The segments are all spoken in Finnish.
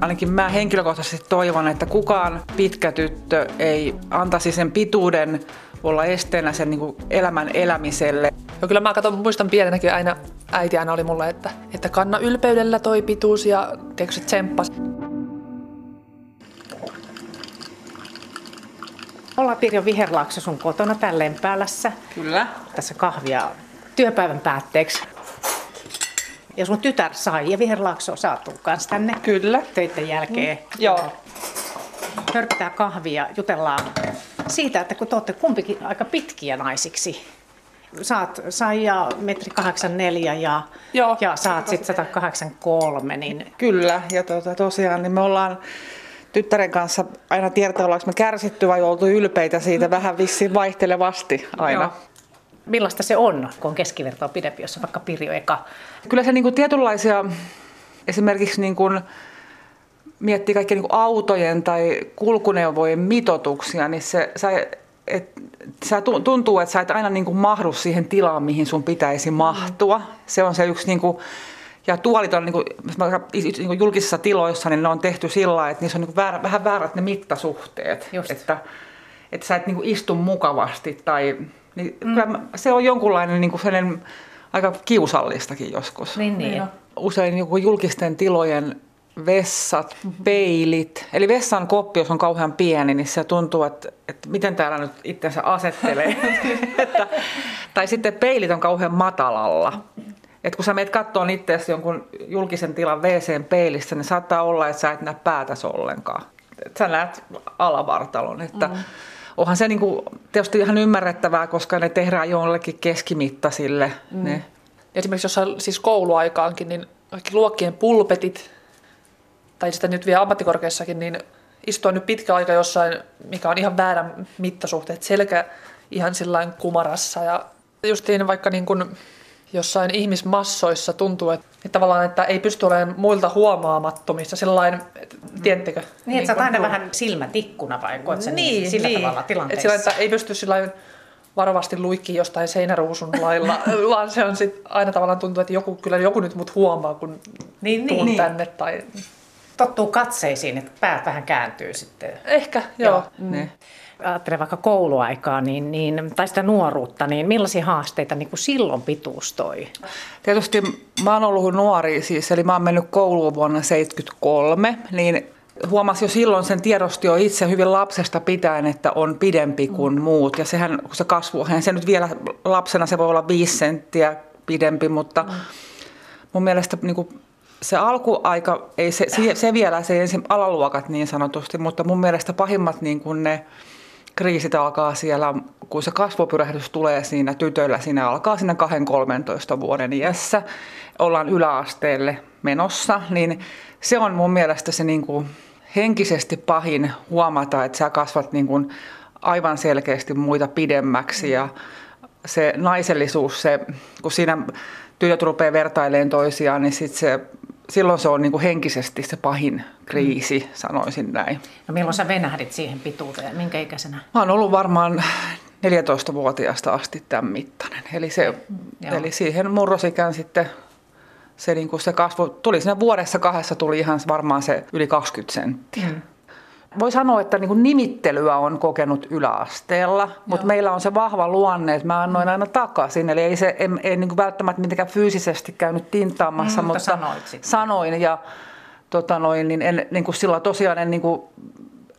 ainakin mä henkilökohtaisesti toivon, että kukaan pitkä tyttö ei antaisi sen pituuden olla esteenä sen niin kuin elämän elämiselle. Ja kyllä mä katson, muistan pienenäkin aina, äiti aina oli mulle, että, että kanna ylpeydellä toi pituus ja tiedätkö se tsemppas. Ollaan Pirjo Viherlaakso sun kotona täällä Lempäälässä. Kyllä. Tässä kahvia työpäivän päätteeksi. Ja sun tytär sai ja Viherlaakso saatuu kanssa tänne Kyllä. töiden jälkeen. Mm. Joo. Hörppää kahvia, jutellaan siitä, että kun te olette kumpikin aika pitkiä naisiksi. Saat Saija metri 84 ja, Joo. ja saat sitten 183, niin Kyllä, ja tuota, tosiaan niin me ollaan tyttären kanssa aina tiedetään, ollaanko me kärsitty vai oltu ylpeitä siitä vähän vissiin vaihtelevasti aina. Joo. Millaista se on, kun on keskivertoa pidempi, jos on vaikka Pirjo eka. Kyllä se niin kuin tietynlaisia, esimerkiksi niin kuin miettii kaikkia niin kuin autojen tai kulkuneuvojen mitotuksia, niin se, sä, et, sä tu- tuntuu, että sä et aina niin kuin mahdu siihen tilaan, mihin sun pitäisi mahtua. Se on se yksi, niin kuin, ja tuolit on niin kuin, niin kuin julkisissa tiloissa, niin ne on tehty sillä että niissä on niin kuin väärä, vähän väärät ne mittasuhteet. Just. Että, että sä et niin kuin istu mukavasti tai niin mm. kyllä mä- se on jonkunlainen niin kuin aika kiusallistakin joskus Niin, niin. usein joku julkisten tilojen vessat, peilit. Eli vessan koppi, jos on kauhean pieni, niin se tuntuu, että, että miten täällä nyt itsensä asettelee. että, tai sitten peilit on kauhean matalalla. Et kun sä meet kattoon itseäsi jonkun julkisen tilan WCn peilistä, niin saattaa olla, että sä et näe päätäs ollenkaan. Et sä näet alavartalon. Että mm. Onhan se niinku, tietysti ihan ymmärrettävää, koska ne tehdään jollekin keskimittaisille. Mm. Ne. Esimerkiksi jossain siis kouluaikaankin, niin kaikki luokkien pulpetit, tai sitä nyt vielä ammattikorkeassakin, niin istuin nyt pitkä aika jossain, mikä on ihan väärä mittasuhteet, selkä ihan sillain kumarassa ja justiin vaikka niin kuin jossain ihmismassoissa tuntuu, että, että tavallaan, että ei pysty olemaan muilta huomaamattomissa sellainen, tiedättekö? Niin, että sä aina vähän silmät ikkuna vai koet sä niin, sillä tavalla että, tilanteessa? sillä, että ei pysty sillä varovasti luikki jostain seinäruusun lailla, vaan se on sit aina tavallaan tuntuu, että joku, kyllä joku nyt mut huomaa, kun Niin, tuun niin. tänne. Tai... Tottuu katseisiin, että päät vähän kääntyy sitten. Ehkä, joo. joo. Ne. Ajattelen vaikka kouluaikaa niin, niin, tai sitä nuoruutta, niin millaisia haasteita niin kuin silloin pituus toi? Tietysti mä oon ollut nuori siis, eli mä oon mennyt kouluun vuonna 73, niin huomasi jo silloin sen tiedosti jo itse hyvin lapsesta pitäen, että on pidempi kuin muut. Ja sehän, kun se kasvu, se nyt vielä lapsena se voi olla viisi senttiä pidempi, mutta mm. mun mielestä niin kuin se alkuaika, ei se, se, se vielä, se ensin alaluokat niin sanotusti, mutta mun mielestä pahimmat niin kuin ne kriisit alkaa siellä, kun se kasvupyrähdys tulee siinä tytöllä, siinä alkaa siinä 2-13 vuoden iässä, ollaan yläasteelle menossa, niin se on mun mielestä se niin kuin henkisesti pahin huomata, että sä kasvat niin kuin aivan selkeästi muita pidemmäksi ja se naisellisuus, se, kun siinä tytöt rupeaa vertailemaan toisiaan, niin sit se, silloin se on niin kuin henkisesti se pahin kriisi, sanoisin näin. No milloin sä venähdit siihen pituuteen? Minkä ikäisenä? Mä oon ollut varmaan 14-vuotiaasta asti tämän mittainen. Eli, se, Joo. eli siihen murrosikään sitten se, niin kuin se kasvu, tuli siinä vuodessa kahdessa tuli ihan varmaan se yli 20 senttiä. Mm. Voi sanoa, että niin kuin nimittelyä on kokenut yläasteella, mutta meillä on se vahva luonne, että mä annoin aina takaisin. Eli ei se ei, ei niin kuin välttämättä mitenkään fyysisesti käynyt tintaamassa, Mm, mutta mutta sanoit sitten. sanoin ja tota noin, niin, en, niin kuin sillä tosiaan en niin kuin,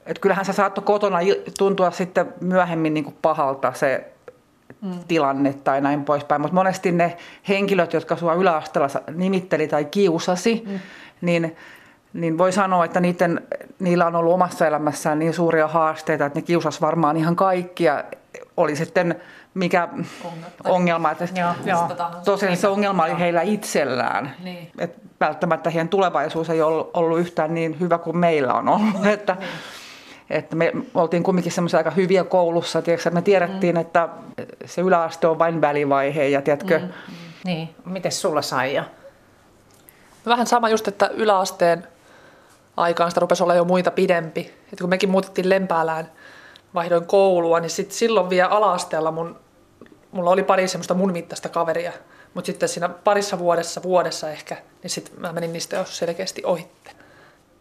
että kyllähän se saattoi kotona tuntua sitten myöhemmin niin kuin pahalta se mm. tilanne tai näin poispäin. Mutta monesti ne henkilöt, jotka sua yläasteella nimitteli tai kiusasi, mm. niin, niin voi sanoa, että niiden, niillä on ollut omassa elämässään niin suuria haasteita, että ne kiusas varmaan ihan kaikkia. Oli sitten mikä ongelma, että Joo, joo. tosiaan se ongelma oli heillä itsellään. Niin. Et välttämättä heidän tulevaisuus ei ollut, ollut yhtään niin hyvä kuin meillä on ollut. Että, että me oltiin kumminkin semmoisia aika hyviä koulussa. Tiedätkö, me tiedettiin, mm. että se yläaste on vain välivaihe ja tiedätkö, mm. Niin, miten sulla Saija? Vähän sama just, että yläasteen aikaan sitä rupesi olla jo muita pidempi. Et kun mekin muutettiin Lempäälään, vaihdoin koulua, niin sit silloin vielä ala-asteella mun, mulla oli pari semmoista mun mittaista kaveria. Mutta sitten siinä parissa vuodessa, vuodessa ehkä, niin sitten mä menin niistä jo selkeästi ohitte.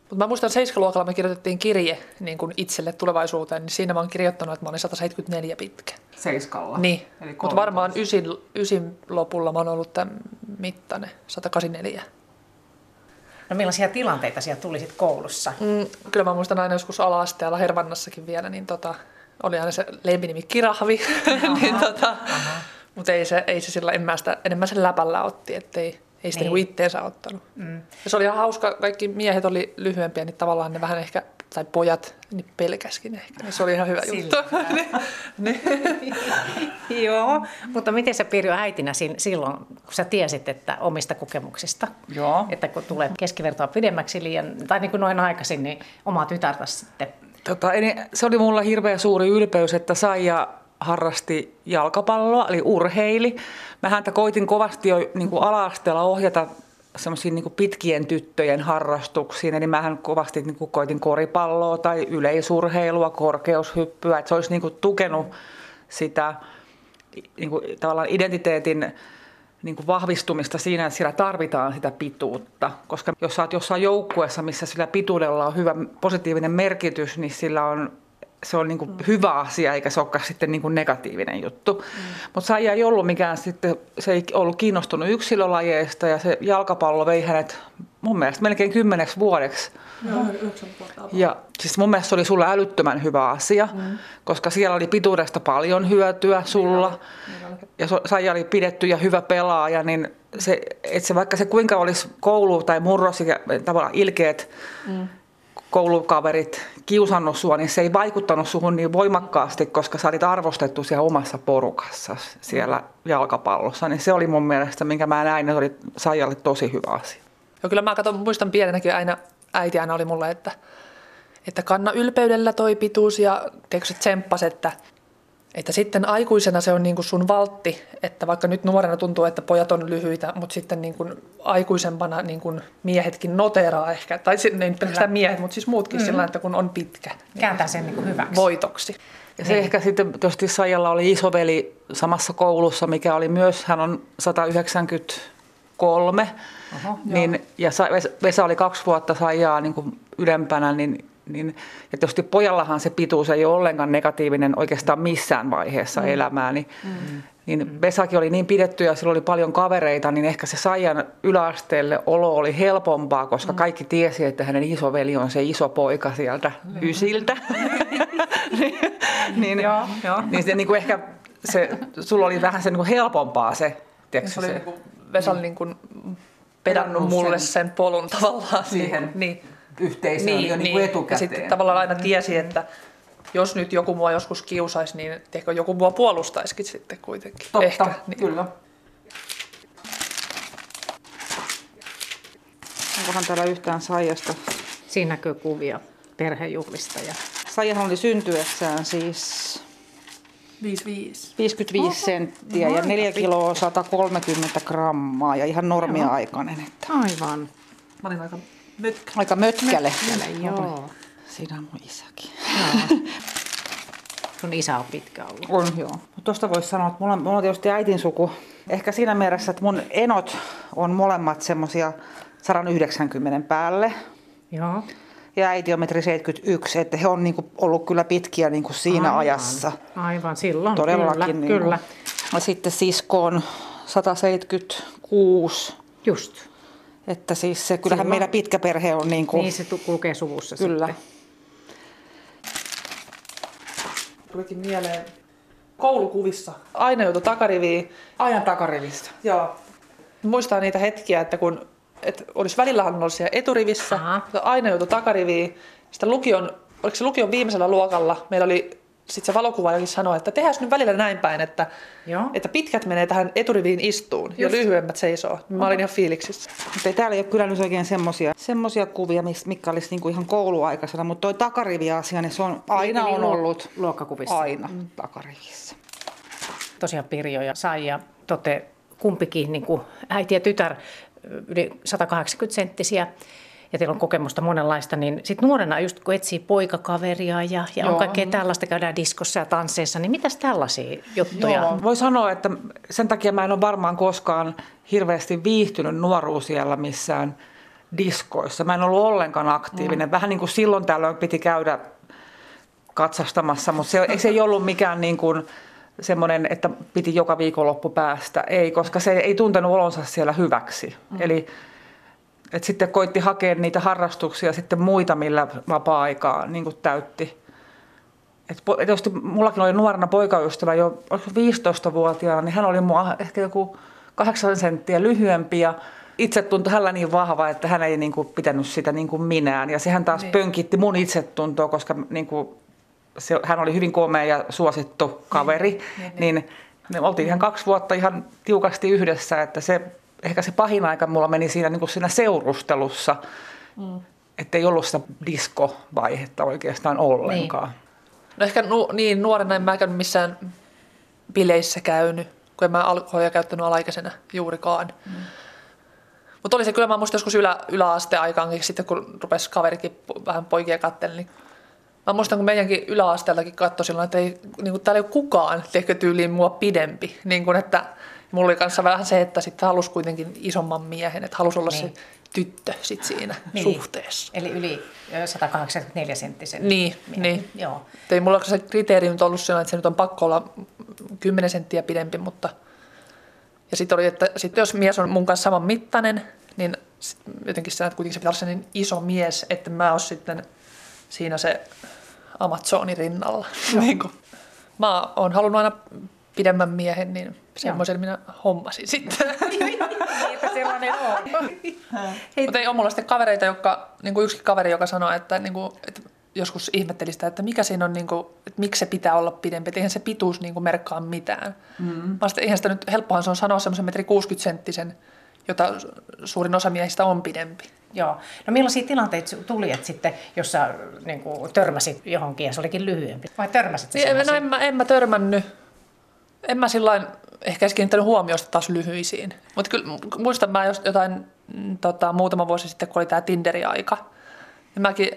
Mutta mä muistan 7-luokalla me kirjoitettiin kirje niin kuin itselle tulevaisuuteen, niin siinä mä oon kirjoittanut, että mä olin 174 pitkä. Seiskalla. Niin, mutta varmaan ysin, ysin lopulla mä oon ollut tämän mittainen, 184. No millaisia tilanteita siellä tuli sit koulussa? Mm, kyllä mä muistan aina joskus ala-asteella Hervannassakin vielä, niin tota, oli aina se lempinimi Kirahvi, niin tota, mutta ei se, ei se sillä, en mä sitä, enemmän sen läpällä otti, ettei ei sitä Niin. niin. itteensä ottanut. Mm. Ja se oli ihan hauska, kaikki miehet oli lyhyempiä, niin tavallaan ne vähän ehkä, tai pojat, niin pelkäskin ehkä. Niin se oli ihan hyvä juttu. niin. Joo, mutta miten sä Pirjo äitinä silloin, kun sä tiesit, että omista kokemuksista, Joo. että kun tulee keskivertoa pidemmäksi liian, tai niin kuin noin aikaisin, niin omaa tytärtä sitten. Tota, se oli mulla hirveän suuri ylpeys, että Saija harrasti jalkapalloa, eli urheili. Mä häntä koitin kovasti jo niin kuin ala-asteella ohjata semmoisiin niin pitkien tyttöjen harrastuksiin. Eli mähän kovasti niin kuin koitin koripalloa tai yleisurheilua, korkeushyppyä, että se olisi niin kuin tukenut sitä niin kuin, tavallaan identiteetin niin kuin vahvistumista siinä, että siellä tarvitaan sitä pituutta. Koska jos sä oot jossain joukkueessa, missä sillä pituudella on hyvä positiivinen merkitys, niin sillä on, se on niin kuin hyvä asia, eikä se olekaan sitten niin kuin negatiivinen juttu. Mm. Mutta Saija ei ollut mikään sitten, se ei ollut kiinnostunut yksilölajeista ja se jalkapallo vei hänet mun mielestä melkein kymmeneksi vuodeksi ja siis mun mielestä se oli sulle älyttömän hyvä asia, mm. koska siellä oli pituudesta paljon hyötyä sulla. Ja so- Saija oli pidetty ja hyvä pelaaja, niin se, et se, vaikka se kuinka olisi koulu tai murros ja tavallaan ilkeät mm. Koulukaverit kiusannut sua, niin se ei vaikuttanut suhun niin voimakkaasti, koska sä olit arvostettu siellä omassa porukassa siellä jalkapallossa. Niin se oli mun mielestä, minkä mä näin, että oli Saijalle tosi hyvä asia. Ja kyllä mä katson, muistan pienenäkin aina, äiti aina oli mulle, että, että kanna ylpeydellä toi pituus ja tiedätkö, se tsemppas, että, että sitten aikuisena se on niin kuin sun valtti, että vaikka nyt nuorena tuntuu, että pojat on lyhyitä, mutta sitten niin kuin aikuisempana niin kuin miehetkin noteraa ehkä, tai ei nyt pelkästään miehet, mutta siis muutkin mm. sillä että kun on pitkä, niin Kääntää sen niin kuin hyväksi. voitoksi. Ja se ehkä sitten, tietysti Saijalla oli isoveli samassa koulussa, mikä oli myös, hän on 193, Oho, niin, ja Sa- Ves- Vesa oli kaksi vuotta Saijaa niin kuin ylempänä, niin, niin ja tietysti pojallahan se pituus ei ole ollenkaan negatiivinen oikeastaan missään vaiheessa mm. elämää, niin, mm. niin Vesakin oli niin pidetty ja sillä oli paljon kavereita, niin ehkä se Saijan yläasteelle olo oli helpompaa, koska mm. kaikki tiesi, että hänen isoveli on se iso poika sieltä mm. ysiltä. niin, niin, Joo, joo. niin, se, niin kuin ehkä se, sulla oli vähän se niin kuin helpompaa se, tiedätkö, Se oli se, niin kuin Vesal niin kuin pedannut mulle sen- sen polun tavallaan. Siihen niin. Yhteisöön niin, jo niin kuin etukäteen. Ja sitten tavallaan aina tiesi, että jos nyt joku mua joskus kiusaisi, niin ehkä joku mua puolustaisikin sitten kuitenkin. Totta, ehkä, niin. kyllä. Onkohan täällä yhtään Saijasta? Siinä näkyy kuvia perhejuhlista. Ja... Saijahan oli syntyessään siis 55. 55 Oho, senttiä ja 4 kiloa 130 grammaa ja ihan normia-aikainen. Että Aivan. Mä olin aika mötkä. aika mötkäle. Joo. Siinä on mun isäkin. joo. Sun isä on pitkä ollut. On, joo. Tuosta voisi sanoa, että mulla, on- mulla on tietysti äitin suku. Ehkä siinä mielessä, että mun enot on molemmat semmosia 190 päälle. Joo. Ja äiti on metri 71, että he on niinku ollut kyllä pitkiä niinku siinä Aivan. ajassa. Aivan, silloin. Todellakin. Kyllä, niinku. kyllä. Ja sitten sisko on 176. Just. Että siis se, kyllähän Silloin- meillä pitkä perhe on niin kuin, Niin se kulkee suvussa kyllä. sitten. Tulikin mieleen koulukuvissa. Aina joutui takariviin. Ajan takarivistä. Joo. Muistaa niitä hetkiä, että kun että olisi välillä ollut siellä eturivissä, Aha. mutta aina joutui takariviin. Sitten lukion, oliko se lukion viimeisellä luokalla, meillä oli sitten se valokuvaajakin sanoi, että tehdään nyt välillä näin päin, että, Joo. että pitkät menee tähän eturiviin istuun ja Just. lyhyemmät seisoo. Mä olin ihan fiiliksissä. Mutta ei täällä ei ole kyllä nyt oikein semmosia, semmosia kuvia, mitkä olisi niinku ihan kouluaikaisena, mutta toi takarivi-asia, niin se on aina Eli on ollut luokkakuvissa. aina mm. takarivissä. Tosiaan Pirjo ja Saija, tote kumpikin niin kuin äiti ja tytär yli 180 senttisiä ja teillä on kokemusta monenlaista, niin sitten nuorena just kun etsii poikakaveria ja, ja on kaikkea tällaista, käydään diskossa ja tansseissa, niin mitäs tällaisia juttuja? Joo. Voi sanoa, että sen takia mä en ole varmaan koskaan hirveästi viihtynyt nuoruusiellä missään diskoissa. Mä en ollut ollenkaan aktiivinen. Mm. Vähän niin kuin silloin tällöin piti käydä katsastamassa, mutta se, se ei ollut mikään niin kuin semmoinen, että piti joka viikonloppu päästä. Ei, koska se ei tuntenut olonsa siellä hyväksi. Mm. Eli et sitten koitti hakea niitä harrastuksia sitten muita, millä vapaa-aikaa niin täytti. Et tietysti mullakin oli nuorena poikaystävä jo 15-vuotiaana, niin hän oli mua ehkä joku 8 senttiä lyhyempi ja itse tuntui hänellä niin vahva, että hän ei niin kuin pitänyt sitä niin kuin minään. Ja sehän taas niin. pönkitti mun itsetuntoa, koska niin kuin se, hän oli hyvin komea ja suosittu kaveri. Niin, niin, niin. niin me oltiin ihan kaksi vuotta ihan tiukasti yhdessä, että se, ehkä se pahin aika mulla meni siinä, niin kuin siinä seurustelussa, mm. että ei ollut sitä diskovaihetta oikeastaan ollenkaan. Niin. No ehkä nu, niin nuorena en mäkään missään bileissä käynyt, kun en mä alkoholia käyttänyt alaikäisenä juurikaan. Mm. Mutta oli se kyllä, mä muistan joskus ylä, yläasteaikaankin sitten, kun rupesi kaverikin vähän poikia katsella, niin Mä muistan, kun meidänkin yläasteeltakin katsoi silloin, että ei, niin kuin, täällä ei ole kukaan tehkö tyyliin mua pidempi. Niin kuin, että mulla oli kanssa vähän se, että sitten halusi kuitenkin isomman miehen, että halusi olla niin. se tyttö sit siinä niin. suhteessa. Eli yli 184 senttisen. Niin, miehen. niin. Joo. Ei mulla se kriteeri nyt ollut sellainen, että se nyt on pakko olla 10 senttiä pidempi, mutta ja sitten oli, että sit jos mies on mun kanssa saman mittainen, niin jotenkin se, että kuitenkin se pitää olla niin iso mies, että mä oon sitten siinä se Amazonin rinnalla. niin kuin. Mä oon halunnut aina pidemmän miehen, niin semmoisen minä hommasin sitten. Niitä sellainen on. Mutta ei ole mulla sitten kavereita, jotka, niin kuin yksi kaveri, joka sanoi, että, niin kuin, että joskus ihmetteli sitä, että mikä siinä on, niin kuin, että miksi se pitää olla pidempi, että eihän se pituus niin kuin, merkkaa mitään. Mm. Mä sitten, eihän sitä nyt, helppohan se on sanoa semmoisen metri 60 senttisen, jota suurin osa miehistä on pidempi. Joo. No millaisia tilanteita tuli, että sitten, jos sä niin kuin, törmäsit johonkin ja se olikin lyhyempi? Vai törmäsit sä niin, No en mä, en mä törmännyt. En mä sillain ehkä edes kiinnittänyt huomiosta taas lyhyisiin. Mutta kyllä muistan mä jotain mm, tota, muutama vuosi sitten, kun oli tämä Tinderi-aika. Ja mäkin,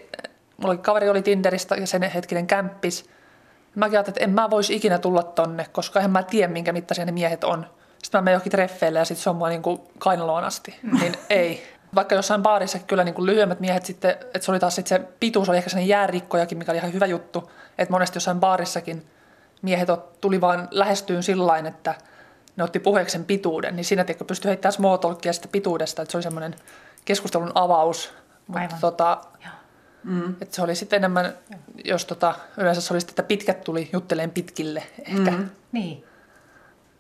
mulla kaveri oli Tinderistä ja sen hetkinen kämppis. Mäkin ajattelin, että en mä voisi ikinä tulla tonne, koska en mä tiedä, minkä mittaisia ne miehet on. Sitten mä menen johonkin treffeille ja sitten se on mua niin kuin kainaloon asti. Niin ei. Vaikka jossain baarissa kyllä niin kuin lyhyemmät miehet sitten, että se oli taas sitten se pituus oli ehkä sellainen jäärikkojakin, mikä oli ihan hyvä juttu. Että monesti jossain baarissakin miehet tuli vaan lähestyyn sillä että ne otti puheeksi sen pituuden, niin siinä tiedätkö, pystyi heittämään small sitä pituudesta, että se oli semmoinen keskustelun avaus. Mutta tota, mm. että se oli sitten enemmän, Joo. jos tota, yleensä se oli sitten, että pitkät tuli jutteleen pitkille ehkä. Mm. Niin.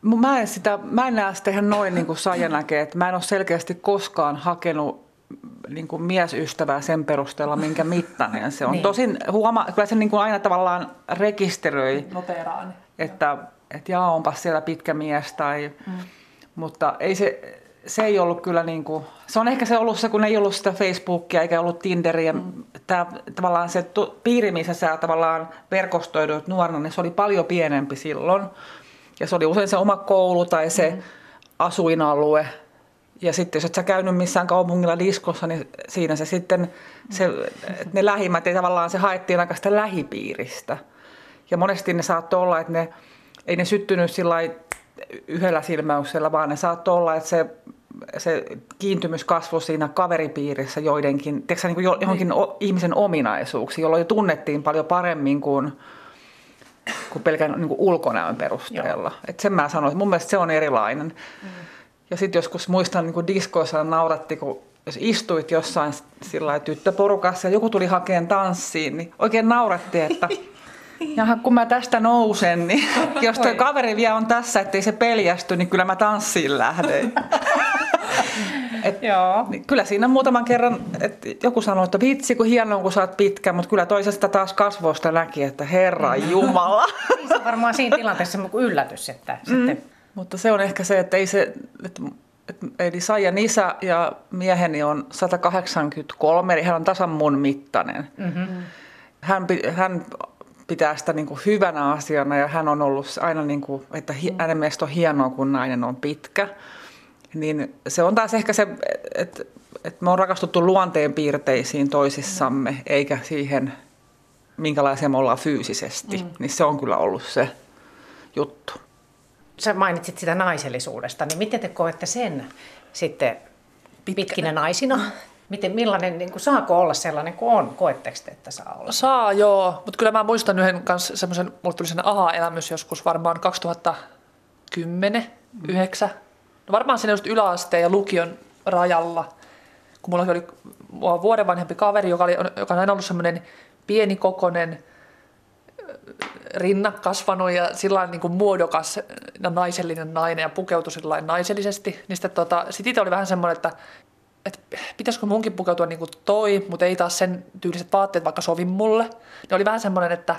Mä en, sitä, mä en näe sitä ihan noin niin kuin Saija näkee, että mä en ole selkeästi koskaan hakenut niin kuin miesystävää sen perusteella, minkä mittainen se on. niin. Tosin huoma, kyllä se niin kuin aina tavallaan rekisteröi, Noteraan. että, että jaa, onpa siellä pitkä mies, tai, mm. mutta ei se, se ei ollut kyllä niin kuin, se on ehkä se ollut se, kun ei ollut sitä Facebookia eikä ollut Tinderiä. Mm. Tämä, tavallaan se piiri, missä sä tavallaan verkostoidut nuorena, niin se oli paljon pienempi silloin. Ja se oli usein se oma koulu tai se mm. asuinalue. Ja sitten jos et sä käynyt missään kaupungilla diskossa, niin siinä se sitten, se, ne lähimmät, ei tavallaan se haettiin aika sitä lähipiiristä. Ja monesti ne saattoi olla, että ne, ei ne syttynyt sillä yhdellä silmäyksellä, vaan ne saattoi olla, että se, se kiintymys kasvoi siinä kaveripiirissä joidenkin, tiedätkö, niin kuin johonkin niin. ihmisen ominaisuuksiin, jolloin jo tunnettiin paljon paremmin kuin kuin pelkän niin kuin ulkonäön perusteella. Et sen mä sanoin, että mun mielestä se on erilainen. Mm. Ja sitten joskus muistan niin kuin diskoissa nauratti, kun jos istuit jossain sillä tyttöporukassa ja joku tuli hakeen tanssiin, niin oikein nauratti, että Jaha, kun mä tästä nousen, niin jos tuo kaveri vielä on tässä, ettei se peljästy, niin kyllä mä tanssiin lähden. Et, Joo. Niin kyllä siinä muutaman kerran, että joku sanoi, että vitsi kun hienoa kun sä oot pitkä, mutta kyllä toisesta taas kasvoista näki, että herra mm. jumala. Se on varmaan siinä tilanteessa yllätys, että mm. sitten... Mutta se on ehkä se, että ei se, että eli Saijan isä ja mieheni on 183, eli hän on tasan mun mittainen. Mm-hmm. Hän, hän pitää sitä niin kuin hyvänä asiana ja hän on ollut aina, niin kuin, että hi, hänen mielestä on hienoa, kun nainen on pitkä. Niin se on taas ehkä se, että, että me on rakastuttu luonteen piirteisiin toisissamme, mm. eikä siihen, minkälaisia me ollaan fyysisesti. Mm. Niin se on kyllä ollut se juttu. Sä mainitsit sitä naisellisuudesta, niin miten te koette sen sitten pitkinä naisina? Miten, millainen, niin kuin, saako olla sellainen kuin on? Koetteko te, että saa olla? Saa, joo. Mutta kyllä mä muistan yhden kanssa semmoisen, mulle tuli sen aha-elämys joskus varmaan 2010, mm. 9. No varmaan siinä just yläasteen ja lukion rajalla, kun mulla oli mua vuoden vanhempi kaveri, joka, oli, joka on aina ollut semmoinen pienikokoinen, rinna kasvanut ja sillä niin kuin muodokas ja naisellinen nainen ja pukeutui sillä naisellisesti. Niin sitten tota, sit itse oli vähän semmoinen, että, että pitäisikö munkin pukeutua niin kuin toi, mutta ei taas sen tyyliset vaatteet vaikka sovi mulle. Niin oli vähän semmoinen, että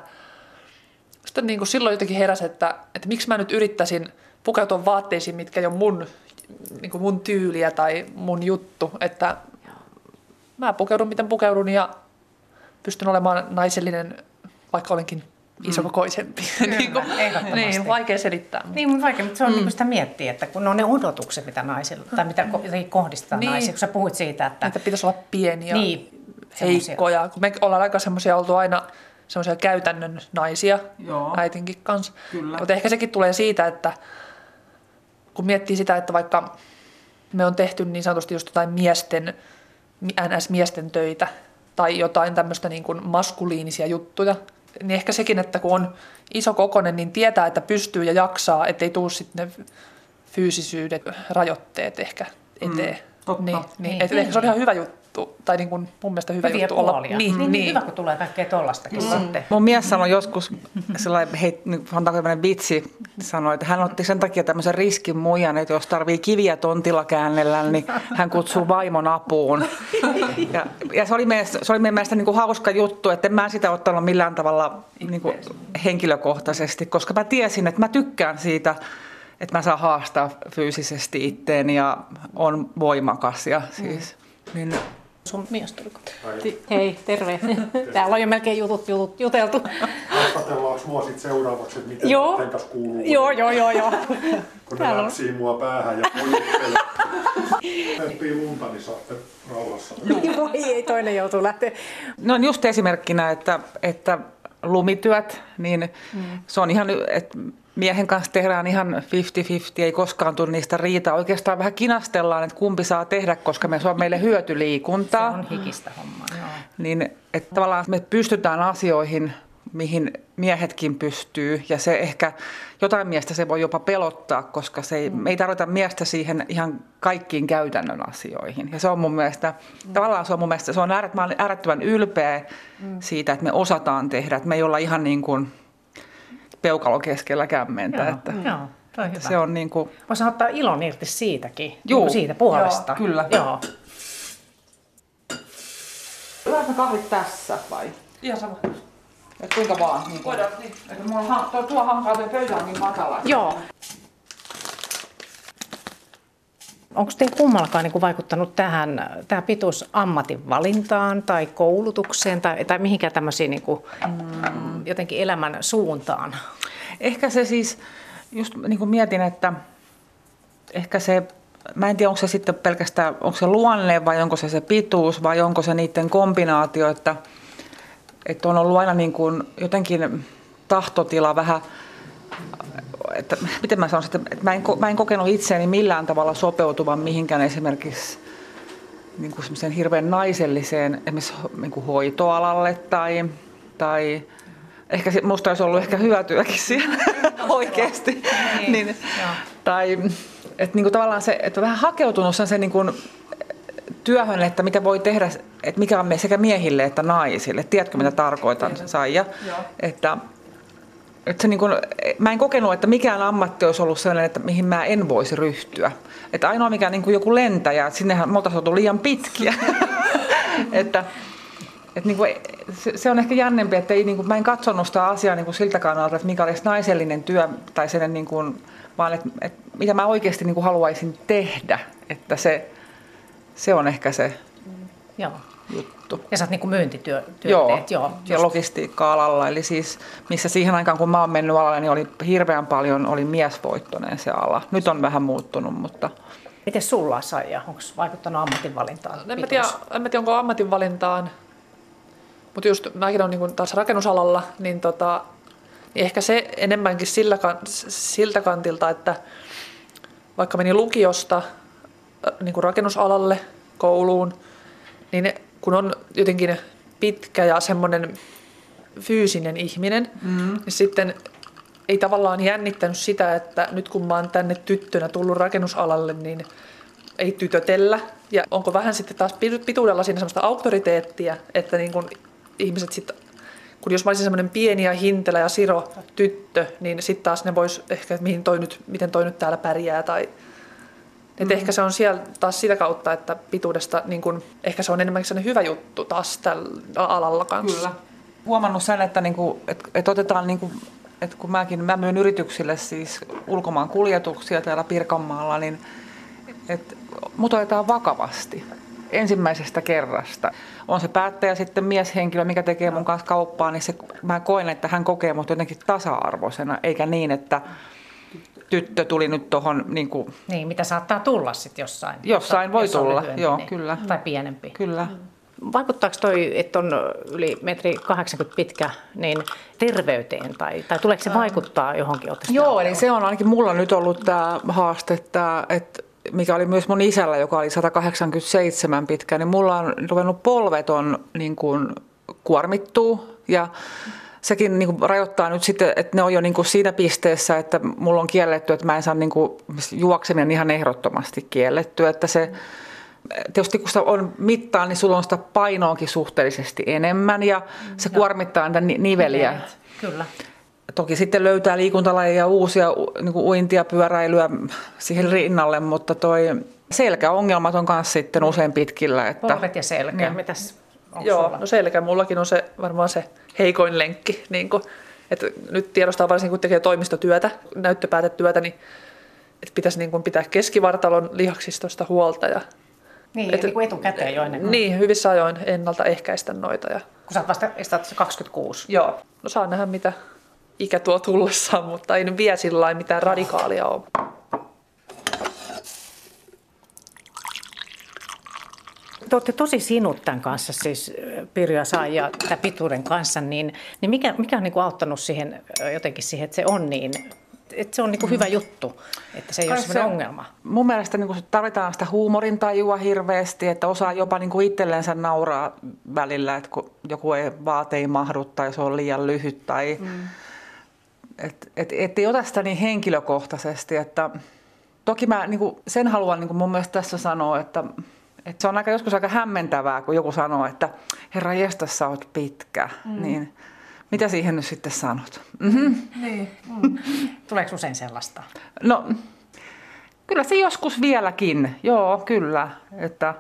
sitten niin kuin silloin jotenkin heräsi, että, että miksi mä nyt yrittäisin pukeutua vaatteisiin, mitkä ei ole mun, niin kuin mun tyyliä tai mun juttu. Että mä pukeudun miten pukeudun ja pystyn olemaan naisellinen, vaikka olenkin isokokoisempi. Kyllä, niin, kuin, niin, vaikea selittää. Niin, mutta vaikea, mutta se on mm. niin sitä miettiä, että kun ne on ne odotukset, mitä naisilla, tai mitä kohdistetaan niin. naisiin, kun sä puhuit siitä, että... Että pitäisi olla pieniä, niin, heikkoja. Kun me ollaan aika semmoisia oltu aina semmoisia käytännön naisia Joo. äitinkin kanssa. Kyllä. Mutta ehkä sekin tulee siitä, että kun miettii sitä, että vaikka me on tehty niin sanotusti just jotain miesten, NS-miesten töitä tai jotain tämmöistä niin kuin maskuliinisia juttuja, niin ehkä sekin, että kun on iso kokonen, niin tietää, että pystyy ja jaksaa, ettei tule sitten ne fyysisyydet, rajoitteet ehkä eteen. Mm, niin, niin, niin, niin, ehkä se on ihan hyvä juttu juttu, tai niin kuin mun mielestä hyvä Hyviä juttu puolia. olla. Niin, niin, niin, niin. Hyvä, kun tulee kaikkea tollastakin mm. sitten. Mun mies sanoi joskus, sellainen, hei, tämmöinen vitsi, sanoi, että hän otti sen takia tämmöisen riskin muijan, että jos tarvii kiviä tontilla käännellä, niin hän kutsuu vaimon apuun. Ja, ja se oli, mielestä, se oli meidän mielestä niin kuin hauska juttu, että en mä sitä ottanut millään tavalla niin kuin henkilökohtaisesti, koska mä tiesin, että mä tykkään siitä, että mä saan haastaa fyysisesti itteeni ja on voimakas. Ja siis, niin Sun mies tuli Hei, terve. Täällä on jo melkein jutut, jutut juteltu. Haastatellaanko mua sitten seuraavaksi, että miten joo. kanssa kuuluu? Joo, joo, joo. joo. Kun ne läpsii mua päähän ja pojittelee. Näyttiin lunta, niin saatte rauhassa. Voi ei, toinen joutuu lähteä. No just esimerkkinä, että, että lumityöt, niin mm. se on ihan, että miehen kanssa tehdään ihan 50-50, ei koskaan tule niistä riitä. Oikeastaan vähän kinastellaan, että kumpi saa tehdä, koska me se on meille hyötyliikuntaa. Se on hikistä hommaa, joo. Niin, että tavallaan me pystytään asioihin, mihin miehetkin pystyy. Ja se ehkä, jotain miestä se voi jopa pelottaa, koska se ei, mm. me ei tarvita miestä siihen ihan kaikkiin käytännön asioihin. Ja se on mun mielestä, mm. tavallaan se on mun mielestä, se on äärettömän ylpeä mm. siitä, että me osataan tehdä. Että me ei olla ihan niin kuin peukalo keskellä kämmentä. Joo, että, joo, toi että hyvä. Se on niin kuin... Voisi ottaa ilon irti siitäkin, Juu, niin siitä puolesta. Joo, kyllä. Joo. Otetaan kahvit tässä vai? Ihan sama. Et kuinka vaan? Niin Voidaan, niin. Että mulla on, tuo, tuo hankaa tuo pöytä on niin matala. Joo. Onko teidän kummallakaan niin vaikuttanut tähän, tähän pituus ammatin valintaan tai koulutukseen tai, tai mihinkään tämmöisiin niin kuin, mm. Jotenkin elämän suuntaan? Ehkä se siis, just niin kuin mietin, että ehkä se, mä en tiedä onko se sitten pelkästään, onko se luonne vai onko se se pituus vai onko se niiden kombinaatio, että, että on ollut aina niin kuin jotenkin tahtotila vähän – että miten mä sanoisin, että mä en, mä en kokenut itseäni millään tavalla sopeutuvan mihinkään esimerkiksi niin kuin hirveän naiselliseen esimerkiksi niin kuin hoitoalalle tai, tai ehkä musta olisi ollut ehkä hyötyäkin siellä oikeasti. Niin, niin, tai että niin kuin tavallaan se, että vähän hakeutunut sen, sen niin kuin työhön, että mitä voi tehdä, että mikä on sekä miehille että naisille. Tiedätkö mitä tarkoitan, Saija? Että että se niin kuin, mä en kokenut, että mikään ammatti olisi ollut sellainen, että mihin mä en voisi ryhtyä. Että ainoa mikä niin kuin joku lentäjä, että sinnehän me oltaisiin liian pitkiä. että, että niin kuin, se, se, on ehkä jännempi, että ei, niin kuin, mä en katsonut sitä asiaa niin kuin siltä kannalta, että mikä olisi naisellinen työ, tai sen, niin kuin, vaan että, että mitä mä oikeasti niin kuin haluaisin tehdä. Että se, se on ehkä se Joo. juttu juttu. Ja sä oot niin kuin myyntityö, joo, joo ja logistiikka-alalla. Eli siis, missä siihen aikaan, kun mä oon mennyt alalle, niin oli hirveän paljon, oli miesvoittoinen se ala. Nyt on vähän muuttunut, mutta... Miten sulla, Saija? Onko vaikuttanut ammatinvalintaan? En mä, tiedä, en mä tiedä, onko ammatinvalintaan, mutta just mäkin olen niin taas rakennusalalla, niin, tota, niin ehkä se enemmänkin sillä, siltä kantilta, että vaikka meni lukiosta niin kuin rakennusalalle, kouluun, niin kun on jotenkin pitkä ja semmoinen fyysinen ihminen, mm. niin sitten ei tavallaan jännittänyt sitä, että nyt kun mä oon tänne tyttönä tullut rakennusalalle, niin ei tytötellä. Ja onko vähän sitten taas pituudella siinä semmoista auktoriteettia, että niin kun ihmiset sitten, kun jos mä olisin semmoinen pieni ja hintelä ja siro tyttö, niin sitten taas ne vois ehkä, että mihin toi nyt, miten toi nyt täällä pärjää tai et mm. ehkä se on siellä taas sitä kautta, että pituudesta niin kun, ehkä se on enemmänkin sellainen hyvä juttu taas tällä alalla kanssa. Kyllä. Huomannut sen, että, niinku, että, että otetaan niinku että kun mäkin mä myyn yrityksille siis ulkomaan kuljetuksia täällä Pirkanmaalla, niin että mut otetaan vakavasti ensimmäisestä kerrasta. On se päättäjä sitten mieshenkilö, mikä tekee mun kanssa kauppaa, niin se, mä koen, että hän kokee mut jotenkin tasa-arvoisena, eikä niin, että tyttö tuli nyt tuohon... Niin, kuin, niin, mitä saattaa tulla sitten jossain. Jossain voi tulla, joo, niin, kyllä. Tai pienempi. Kyllä. Vaikuttaako toi, että on yli metri 80 pitkä, niin terveyteen tai, tai tuleeko se vaikuttaa johonkin? Joo, eli se on ainakin mulla nyt ollut tämä haaste, että, että mikä oli myös mun isällä, joka oli 187 pitkä, niin mulla on ruvennut polvet on niin kuin kuormittuu ja sekin niin kuin rajoittaa nyt sitten, että ne on jo niin kuin siinä pisteessä, että mulla on kielletty, että mä en saa niin kuin juokseminen ihan ehdottomasti kielletty, että se tietysti kun sitä on mittaa, niin sulla on sitä painoakin suhteellisesti enemmän ja se Joo. kuormittaa niitä niveliä. Kyllä. Toki sitten löytää liikuntalajeja uusia, niin kuin uintia, pyöräilyä siihen rinnalle, mutta toi selkäongelmat on myös sitten usein pitkillä. Että, Polvet ja selkä, niin. mitäs Joo, sulla? no selkä mullakin on se varmaan se heikoin lenkki. Niin kuin, että nyt tiedostaa varsinkin, kun tekee toimistotyötä, näyttöpäätetyötä, niin että pitäisi niin kuin pitää keskivartalon lihaksistosta huolta ja niin, et, niin kuin etukäteen jo ennen kuin... Niin, hyvissä ajoin ennaltaehkäistä noita. Ja... Kun sä oot vasta 26. Joo, no saa nähdä mitä ikä tuo tullessaan, mutta ei nyt vie sillä mitään radikaalia ole. Te olette tosi sinut tämän kanssa, siis Pirjo ja tämän pituuden kanssa, niin, niin mikä, mikä on niin kuin auttanut siihen jotenkin siihen, että se on niin että se on niin kuin hyvä juttu, että se ei Kai ole se, ongelma. Mun mielestä niin kuin tarvitaan sitä huumorintajua hirveästi, että osaa jopa niin kuin itsellensä nauraa välillä, että kun joku ei vaate ei mahdu tai se on liian lyhyt tai mm. Et, et, et ei ota sitä niin henkilökohtaisesti, että toki mä niin kuin sen haluan niin kuin mun mielestä tässä sanoa, että että se on aika joskus aika hämmentävää, kun joku sanoo, että herra jestas, sä oot pitkä. Mm. Niin mitä siihen nyt sitten sanot? Mm-hmm. Niin. Mm. Tuleeko usein sellaista? No, kyllä se joskus vieläkin. Joo, kyllä. Että,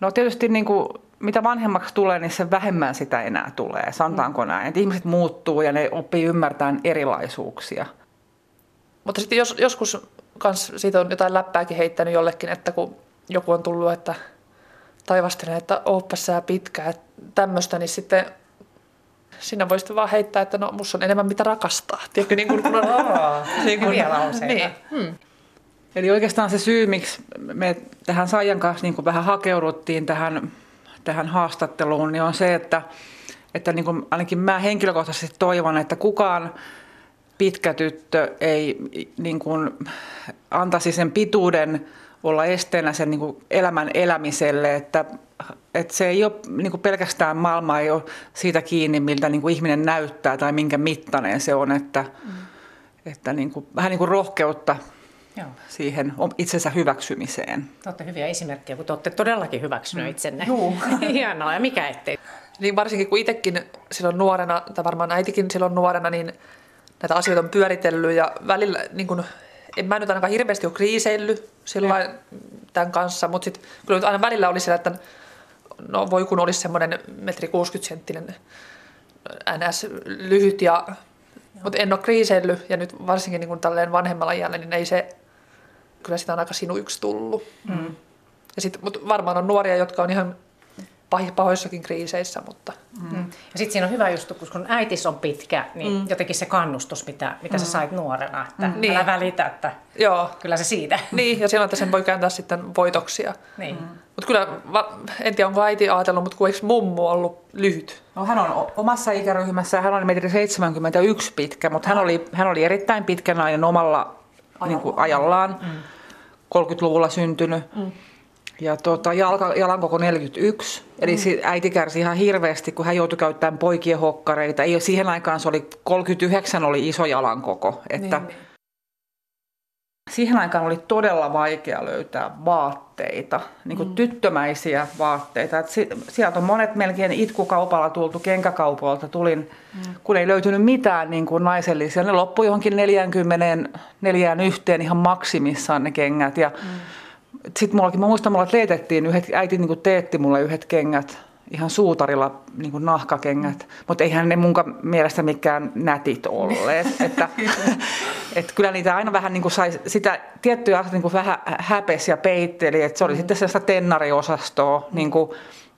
no tietysti niin kuin, mitä vanhemmaksi tulee, niin se vähemmän sitä enää tulee. Sanotaanko mm. näin? Että ihmiset muuttuu ja ne oppii ymmärtämään erilaisuuksia. Mutta sitten jos, joskus kans siitä on jotain läppääkin heittänyt jollekin, että kun joku on tullut, että taivastelen, että ooppas sä pitkä, että tämmöistä, niin sitten sinä voisit vaan heittää, että no musta on enemmän mitä rakastaa. Tiedätkö, niin kuin, kun on... niin kuin, Hyviä lauseita. Niin. Hmm. Eli oikeastaan se syy, miksi me tähän Saijan kanssa niin kuin vähän hakeuduttiin tähän, tähän haastatteluun, niin on se, että, että niin kuin ainakin mä henkilökohtaisesti toivon, että kukaan pitkä tyttö ei niin kuin antaisi sen pituuden olla esteenä sen niin kuin elämän elämiselle, että että se ei ole niin kuin pelkästään maailma ei ole siitä kiinni, miltä niin kuin ihminen näyttää tai minkä mittainen se on, että, mm. että niin kuin, vähän niin kuin rohkeutta Joo. siihen itsensä hyväksymiseen. Te olette hyviä esimerkkejä, kun te olette todellakin hyväksyneet mm. itsenne. Joo. Hienoa, ja mikä ettei. Niin varsinkin kun itsekin silloin nuorena, tai varmaan äitikin silloin nuorena, niin näitä asioita on pyöritellyt ja välillä niin kuin, en mä nyt ainakaan hirveästi ole kriiseillyt sillä tämän kanssa, mutta sitten kyllä nyt aina välillä oli siellä, että no voi kun olisi semmoinen metri 60 senttinen ns. lyhyt, ja, mutta en ole kriiseillyt ja nyt varsinkin niin kuin tälleen vanhemmalla iällä, niin ei se, kyllä sitä on aika sinuiksi tullut. Mm. Ja sit, mutta varmaan on nuoria, jotka on ihan pahoissakin kriiseissä. Mutta. Mm. Ja sitten siinä on hyvä just, kun äitis on pitkä, niin mm. jotenkin se kannustus, mitä, mitä mm. sä sait nuorena, että mm. älä välitä, että Joo. kyllä se siitä. Niin, ja silloin, että sen voi kääntää sitten voitoksia. Niin. Mm. Mutta kyllä, en tiedä onko äiti ajatellut, mutta kun eikö mummu ollut lyhyt? No hän on omassa ikäryhmässä, hän oli metri 71 pitkä, mutta hän oli, hän oli erittäin pitkä nainen omalla ajallaan, niin kuin ajallaan mm. 30-luvulla syntynyt. Mm. ja tota, jalka, jalan koko 41. Eli mm. äiti kärsi ihan hirveästi, kun hän joutui käyttämään poikien hokkareita. Ei, siihen aikaan se oli 39 oli iso jalan koko. Että niin, niin. Siihen aikaan oli todella vaikea löytää vaatteita, niin kuin mm. tyttömäisiä vaatteita. Et si, sieltä on monet melkein itkukaupalla tultu, kenkäkaupalta tulin, mm. kun ei löytynyt mitään niin kuin naisellisia. Ne loppui johonkin 40 neljään yhteen ihan maksimissaan ne kengät. Ja mm sitten mullakin, mä muistan, mulla teetettiin yhdet, äiti niin teetti mulle yhdet kengät, ihan suutarilla niin kuin nahkakengät, mutta eihän ne mun mielestä mikään nätit olleet. että, et kyllä niitä aina vähän niin kuin sai sitä tiettyjä asioita niin kuin vähän häpesi ja peitteli, että se oli mm. sitten sellaista tennariosastoa, niin kuin,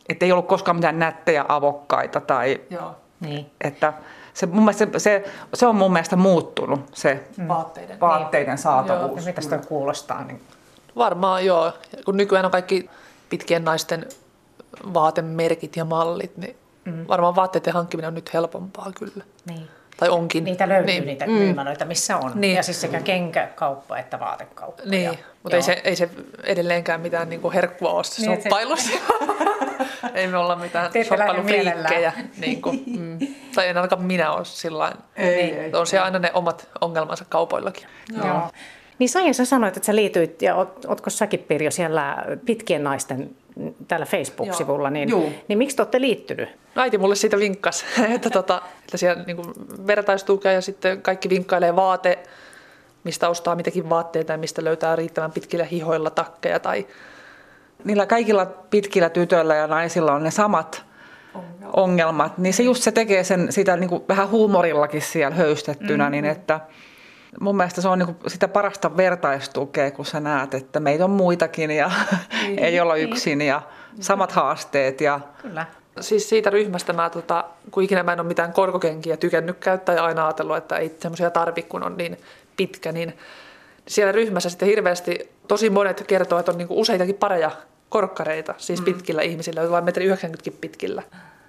että ei ollut koskaan mitään nättejä avokkaita tai Joo. Niin. että se, mun mielestä se, se, se on mun mielestä muuttunut se mm. vaatteiden, vaatteiden niin. saatavuus. Joo, ja mitä sitä kuulostaa? Niin Varmaan joo. Kun nykyään on kaikki pitkien naisten vaatemerkit ja mallit, niin mm. varmaan vaatteiden hankkiminen on nyt helpompaa kyllä. Niin. Tai onkin. Niitä löytyy niin. niitä mm. myymälöitä, missä on. Niin. Ja siis sekä kenkäkauppa että vaatekauppa. Niin, ja, mutta ei se, ei se edelleenkään mitään niinku herkkua ole se niin, shoppailussa. Se... ei me olla mitään shoppailufriikkejä. Niin kuin, mm. Tai en ainakaan minä ole sillä ei, niin. ei, On siellä aina ne omat ongelmansa kaupoillakin. Joo. Joo. Niin Saija, sä sanoit, että sä liityit, ja oot, ootko säkin Pirjo siellä pitkien naisten tällä Facebook-sivulla, niin, niin miksi te olette liittynyt? No äiti mulle siitä vinkkas, että, tota, että siellä niin kuin vertaistukea ja sitten kaikki vinkkailee vaate, mistä ostaa mitäkin vaatteita ja mistä löytää riittävän pitkillä hihoilla takkeja. Tai... Niillä kaikilla pitkillä tytöillä ja naisilla on ne samat ongelmat, ongelmat niin se just se tekee sen sitä niin kuin vähän huumorillakin siellä höystettynä, mm-hmm. niin että – mun mielestä se on niin sitä parasta vertaistukea, kun sä näet, että meitä on muitakin ja niin, ei olla niin. yksin ja samat haasteet. Ja... Kyllä. Siis siitä ryhmästä mä, tota, kun ikinä mä en ole mitään korkokenkiä tykännyt käyttää ja aina ajatellut, että ei semmoisia tarvi, kun on niin pitkä, niin siellä ryhmässä sitten hirveästi tosi monet kertoo, että on niin useitakin pareja korkkareita, siis mm. pitkillä ihmisillä, vain metri 90 pitkillä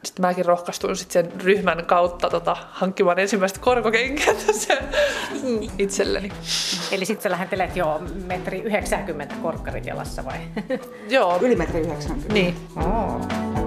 sitten mäkin rohkaistuin sit sen ryhmän kautta tota, hankkimaan ensimmäistä korkokenkää itselleni. Eli sitten sä lähentelet jo metri 90 korkkarit jalassa vai? Joo. Yli metri 90? Niin. Oh.